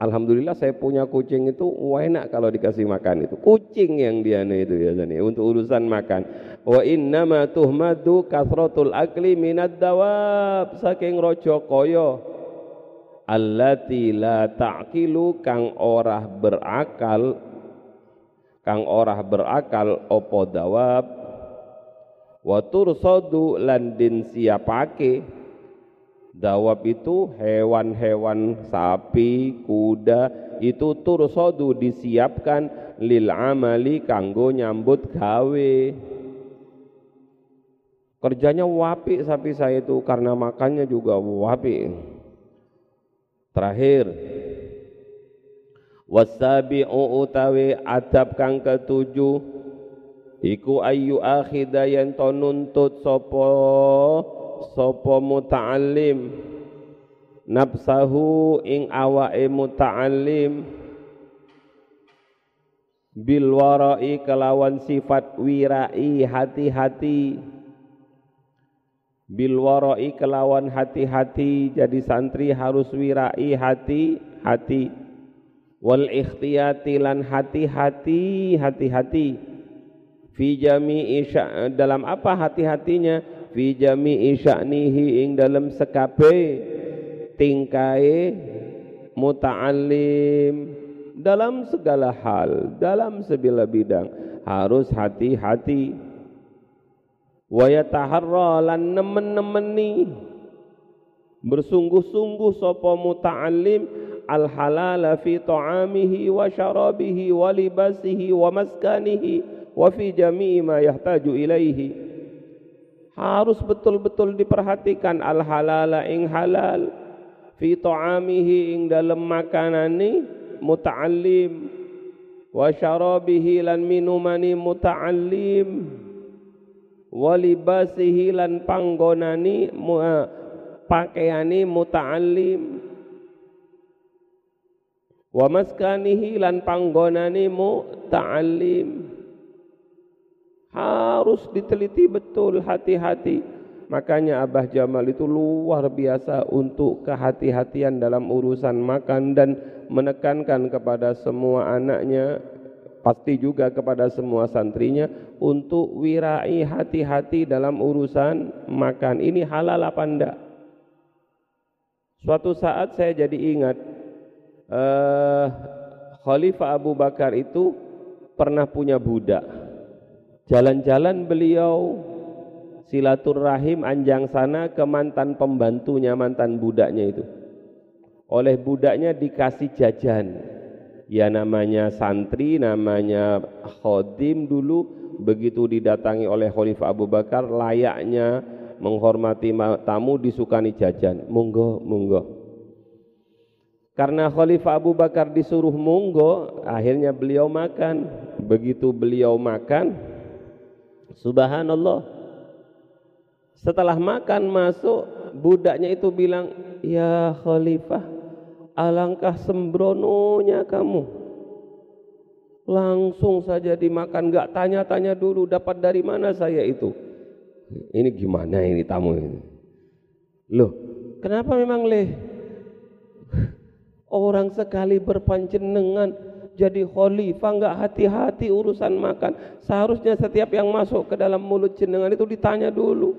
Alhamdulillah saya punya kucing itu enak kalau dikasih makan itu. Kucing yang dia itu biasanya untuk urusan makan. Wa inna ma tuhmadu kasratul akli minad dawab saking rojo koyo allati la ta'qilu kang orah berakal kang orah berakal opo dawab wa tursadu lan din siapake Dawab itu hewan-hewan sapi, kuda itu tursodu disiapkan lil amali kanggo nyambut gawe. Kerjanya wapi sapi saya itu karena makannya juga wapi. Terakhir wasabi'u utawi adab kang ketujuh iku ayu akhida yen to nuntut sapa sapa muta'allim. Nafsahu ing awake muta'allim. Bil warai kelawan sifat wirai hati-hati. Bil warai kelawan hati-hati jadi santri harus wirai hati-hati wal ikhtiyati lan hati-hati hati-hati. Fi jami'i dalam apa hati-hatinya? Fi jami'i sya'nihi ing dalam sekabe tingkai muta'allim. Dalam segala hal dalam segala bidang harus hati-hati. Wa yataharra lan nemen-nemeni. Bersungguh-sungguh sapa muta'allim al halala fi ta'amihi wa syarabihi wa libasihi wa maskanihi wa ma ilaihi harus betul-betul diperhatikan al halala ing halal fi ta'amihi ing dalam makanani muta'allim wa syarabihi lan minumani muta'allim wa libasihi lan panggonani eh, pakaiani muta'allim wa maskanihi lan panggonani muta'allim. Harus diteliti betul hati-hati. Makanya Abah Jamal itu luar biasa untuk kehati-hatian dalam urusan makan dan menekankan kepada semua anaknya pasti juga kepada semua santrinya untuk wirai hati-hati dalam urusan makan. Ini halal apa enggak suatu saat saya jadi ingat uh, Khalifah Abu Bakar itu pernah punya budak Jalan-jalan beliau silaturahim anjang sana ke mantan pembantunya, mantan budaknya itu. Oleh budaknya dikasih jajan. Ya namanya santri, namanya khodim dulu begitu didatangi oleh Khalifah Abu Bakar layaknya menghormati tamu disukani jajan monggo monggo karena Khalifah Abu Bakar disuruh monggo akhirnya beliau makan. Begitu beliau makan subhanallah. Setelah makan masuk budaknya itu bilang ya Khalifah alangkah sembrononya kamu? Langsung saja dimakan gak tanya-tanya dulu dapat dari mana saya itu? Ini gimana ini tamu ini? Loh kenapa memang leh orang sekali berpanjenengan jadi khalifah nggak hati-hati urusan makan. Seharusnya setiap yang masuk ke dalam mulut jenengan itu ditanya dulu.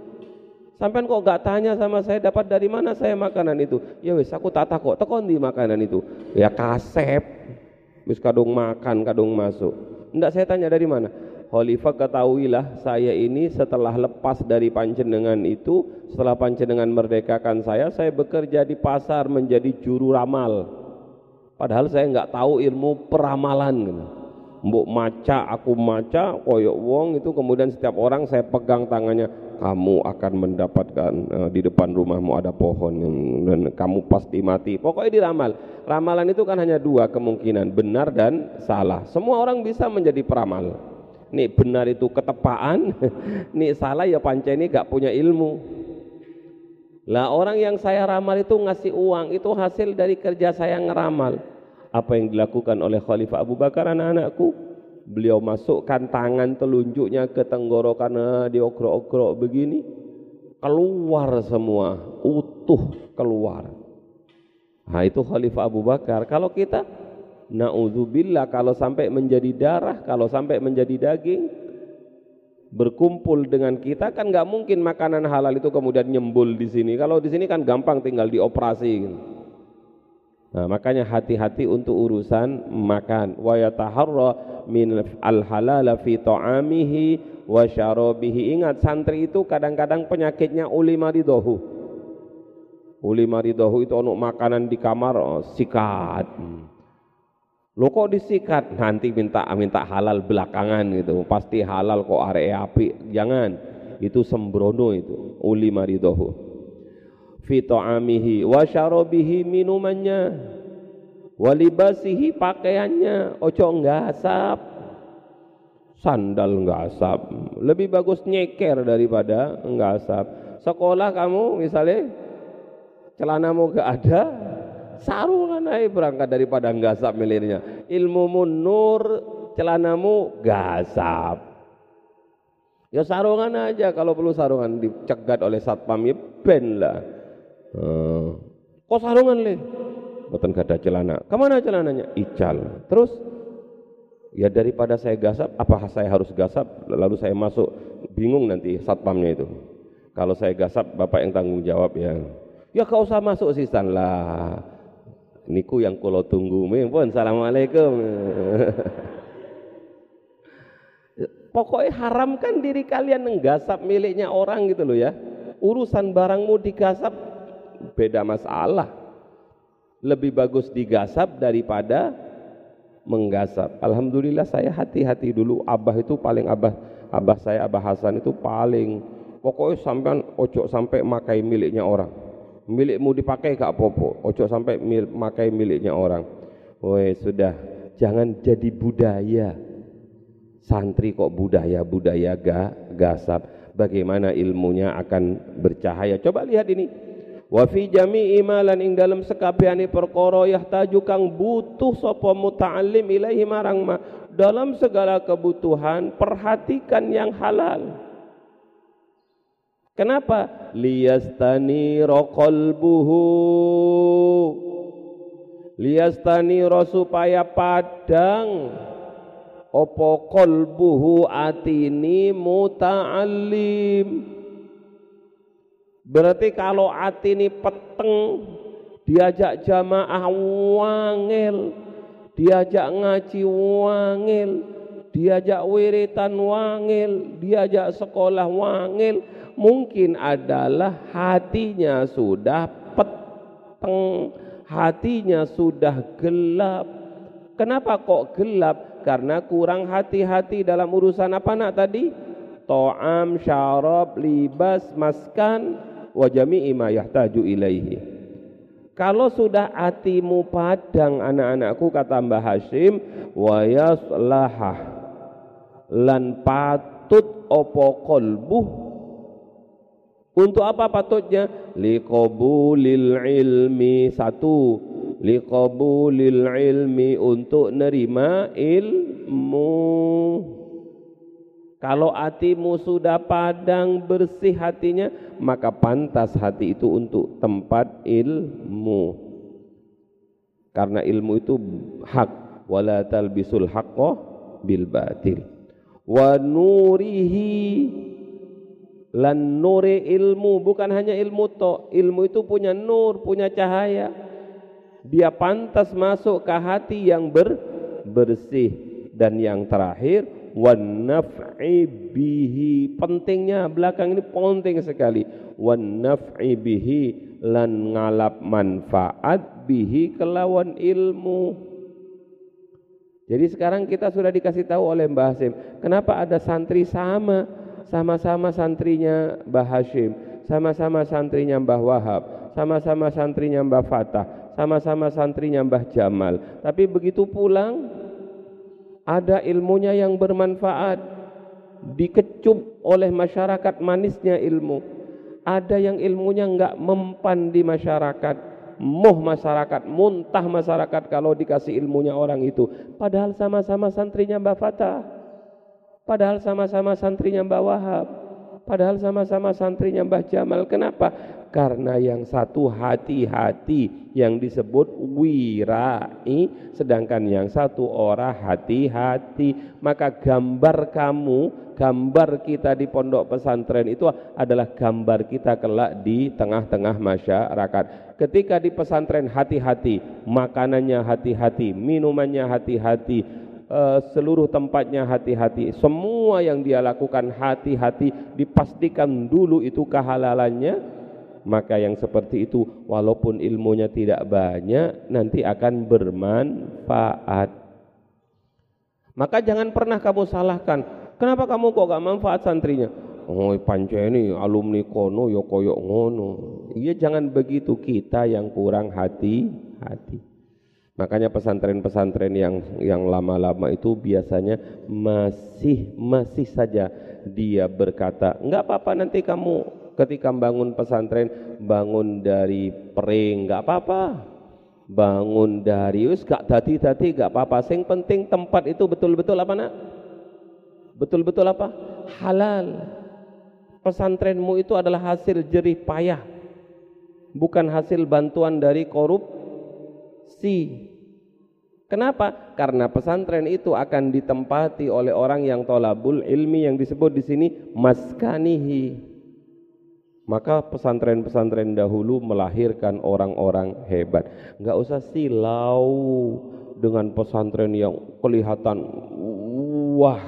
Sampai kok nggak tanya sama saya dapat dari mana saya makanan itu? Ya wis aku tata kok tekon di makanan itu? Ya kasep. Wis kadung makan kadung masuk. Enggak saya tanya dari mana? Khalifah ketahuilah saya ini setelah lepas dari panjenengan itu setelah panjenengan merdekakan saya saya bekerja di pasar menjadi juru ramal padahal saya nggak tahu ilmu peramalan gitu. Mbok maca aku maca koyok wong itu kemudian setiap orang saya pegang tangannya kamu akan mendapatkan uh, di depan rumahmu ada pohon yang, dan kamu pasti mati. Pokoknya diramal ramalan itu kan hanya dua kemungkinan benar dan salah. Semua orang bisa menjadi peramal. Nih benar itu ketepaan nih salah ya ini gak punya ilmu lah orang yang saya ramal itu ngasih uang itu hasil dari kerja saya ngeramal. Apa yang dilakukan oleh Khalifah Abu Bakar anak-anakku? Beliau masukkan tangan telunjuknya ke tenggorokan ah, diokrok-okrok begini. Keluar semua utuh keluar. Nah itu Khalifah Abu Bakar. Kalau kita Na'udzubillah kalau sampai menjadi darah, kalau sampai menjadi daging berkumpul dengan kita kan nggak mungkin makanan halal itu kemudian nyembul di sini. Kalau di sini kan gampang tinggal dioperasi. Gitu. Nah, makanya hati-hati untuk urusan makan. Wa yataharra min al-halal fi ta'amihi wa syarabihi. Ingat santri itu kadang-kadang penyakitnya uli maridohu. Uli maridohu itu untuk makanan di kamar oh, sikat. Hmm Lo kok disikat nanti minta minta halal belakangan gitu. Pasti halal kok area api. Jangan. Itu sembrono itu. Uli maridohu. Fi ta'amihi wa syarabihi minumannya. Walibasihi pakaiannya. Ojo ngasap. Sandal ngasap. Lebih bagus nyeker daripada ngasap. Sekolah kamu misalnya celanamu gak ada, sarungan aja berangkat daripada gasap milirnya ilmu munur celanamu gasap ya sarungan aja kalau perlu sarungan dicegat oleh satpam ya ben lah. Hmm. kok sarungan le bukan ada celana. Ke mana celananya? Ical. Terus? Ya daripada saya gasap apa saya harus gasap lalu saya masuk bingung nanti satpamnya itu. Kalau saya gasap bapak yang tanggung jawab ya. Ya kau usah masuk sisan lah niku yang kulo tunggu. Pun assalamualaikum. Pokoknya haramkan diri kalian menggasap miliknya orang gitu loh ya. Urusan barangmu digasap beda masalah. Lebih bagus digasap daripada menggasap. Alhamdulillah saya hati-hati dulu. Abah itu paling abah abah saya abah Hasan itu paling. Pokoknya sampai ojo sampai makai miliknya orang milikmu dipakai gak apa-apa. Ojo sampai mil, makai miliknya orang. Woi sudah. Jangan jadi budaya. Santri kok budaya budaya gak gasap. Bagaimana ilmunya akan bercahaya? Coba lihat ini. Wa fi jami'i malan ing dalam sekabehane perkara yahtaju kang butuh sapa muta'allim ilaihi marang ma dalam segala kebutuhan perhatikan yang halal Kenapa? Liyastani qalbuhu. Liyastani supaya padang opo qalbuhu atini muta'allim. Berarti kalau atini peteng diajak jamaah wangil, diajak ngaji wangil, diajak wiritan wangil, diajak sekolah wangil, mungkin adalah hatinya sudah peteng, hatinya sudah gelap. Kenapa kok gelap? Karena kurang hati-hati dalam urusan apa nak tadi? ta'am syarab libas maskan wa jami'i ma yahtaju ilaihi kalau sudah hatimu padang anak-anakku kata Mbah Hashim wa yaslahah lan patut opo kolbuh untuk apa patutnya liqabulil ilmi satu liqabulil ilmi untuk nerima ilmu kalau hatimu sudah padang bersih hatinya, maka pantas hati itu untuk tempat ilmu. Karena ilmu itu hak, wala talbisul haqqo bil batil. Wa nurihi lan nuri ilmu bukan hanya ilmu to, ilmu itu punya nur, punya cahaya. Dia pantas masuk ke hati yang ber, bersih. Dan yang terakhir wan naf'i bihi. Pentingnya belakang ini penting sekali. Wan naf'i bihi lan ngalap manfaat bihi kelawan ilmu. Jadi sekarang kita sudah dikasih tahu oleh Mbah Hasim kenapa ada santri sama sama-sama santrinya Mbah Hashim. Sama-sama santrinya Mbah Wahab. Sama-sama santrinya Mbah Fatah. Sama-sama santrinya Mbah Jamal. Tapi begitu pulang ada ilmunya yang bermanfaat. Dikecup oleh masyarakat manisnya ilmu. Ada yang ilmunya enggak mempan di masyarakat. Moh masyarakat muntah masyarakat kalau dikasih ilmunya orang itu. Padahal sama-sama santrinya Mbak Fatah padahal sama-sama santrinya Mbak Wahab. Padahal sama-sama santrinya Mbah Jamal. Kenapa? Karena yang satu hati-hati yang disebut wirai. Sedangkan yang satu orang hati-hati. Maka gambar kamu gambar kita di pondok pesantren itu adalah gambar kita kelak di tengah-tengah masyarakat. Ketika di pesantren hati-hati makanannya hati-hati minumannya hati-hati eh, seluruh tempatnya hati-hati. Semua yang dia lakukan hati-hati. Dipastikan dulu itu kehalalannya. Maka yang seperti itu walaupun ilmunya tidak banyak nanti akan bermanfaat. Maka jangan pernah kamu salahkan. Kenapa kamu kok gak manfaat santrinya? Oh panceni alumni kono yo ya ngono. Iya jangan begitu. Kita yang kurang hati hati makanya pesantren-pesantren yang yang lama-lama itu biasanya masih masih saja dia berkata enggak apa-apa nanti kamu ketika bangun pesantren bangun dari pering nggak apa-apa. Bangun dari us gak tadi-tadi gak apa-apa. Sing penting tempat itu betul-betul apa nak? Betul-betul apa? Halal. Pesantrenmu itu adalah hasil jerih payah bukan hasil bantuan dari korupsi Kenapa? Karena pesantren itu akan ditempati oleh orang yang tolabul ilmi yang disebut di sini maskanihi maka pesantren-pesantren dahulu melahirkan orang-orang hebat. Enggak usah silau dengan pesantren yang kelihatan wah.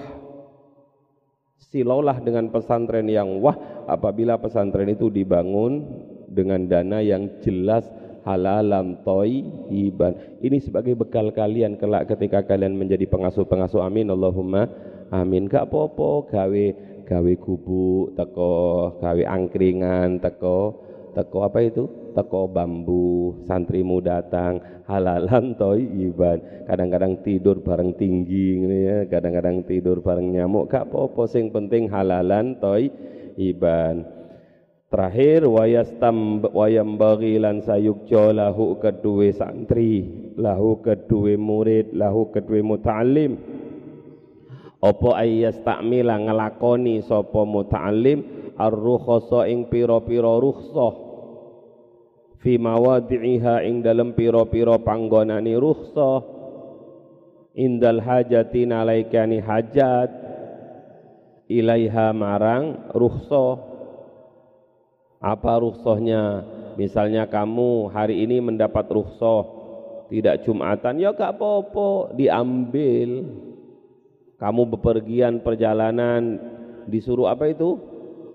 Silaulah dengan pesantren yang wah apabila pesantren itu dibangun dengan dana yang jelas halalam toiban. Ini sebagai bekal kalian kelak ketika kalian menjadi pengasuh-pengasuh. Amin Allahumma amin. Gak popo gawe gawe gubuk teko gawe angkringan teko teko apa itu teko bambu santrimu datang halalan iban kadang-kadang tidur bareng tinggi ya kadang-kadang tidur bareng nyamuk gak apa-apa sing penting halalan iban terakhir wayastam wayam bagilan sayukjo lahu kedua santri lahu kedua murid lahu kedua muta'alim apa ayas takmila ngelakoni sapa muta'allim? Ar-rukhsa ing pira-pira rukhsah. Fi mawadhi'iha ing dalem pira-pira panggonane rukhsah. Indal hajati nalaikani hajat. Ilaiha marang rukhsah apa rukhsahnya? Misalnya kamu hari ini mendapat rukhsah tidak jumatan ya gak apa-apa diambil. Kamu bepergian perjalanan disuruh apa itu?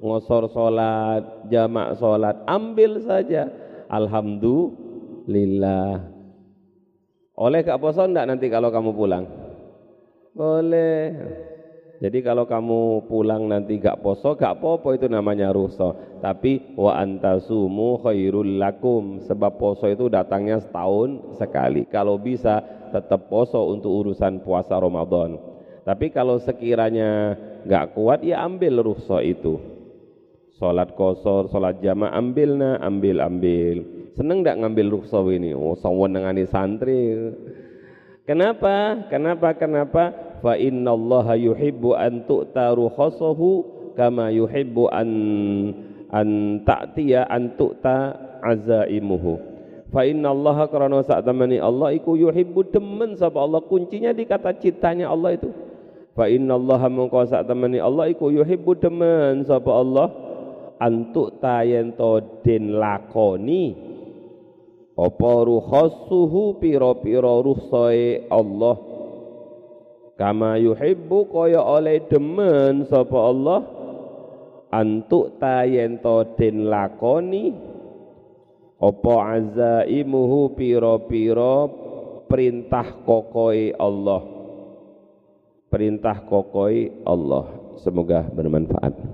Ngosor sholat jamak sholat ambil saja. Alhamdulillah. Oleh Kak Poso enggak nanti kalau kamu pulang? Boleh Jadi kalau kamu pulang nanti gak poso, gak popo itu namanya rukhsah. Tapi wa antasumu khairul lakum sebab poso itu datangnya setahun sekali. Kalau bisa tetap poso untuk urusan puasa Ramadan. Tapi kalau sekiranya gak kuat ya ambil rukhsah itu. Salat kosor, salat jamaah ambil na, ambil ambil. Seneng gak ngambil rukhsah ini? Oh, sawenengane santri. Kenapa? Kenapa? Kenapa? Fa innallaha yuhibbu an tu'ta rukhasahu kama yuhibbu an an ta'tiya an tu'ta azaimuhu. Fa innallaha karena saat temani Allah iku yuhibbu demen sapa Allah. Kuncinya di kata cintanya Allah itu. Fa innallaha mongko saat temani Allah iku yuhibbu demen sapa Allah. Antuk tayen to den lakoni. Apa rukhasuhu pira-pira rukhsae Allah kama yuhibbu kaya oleh demen sapa Allah? Antuk tayen to den lakoni? Apa azaimuhu pira-pira perintah kokoi Allah? Perintah kokoi Allah. Semoga bermanfaat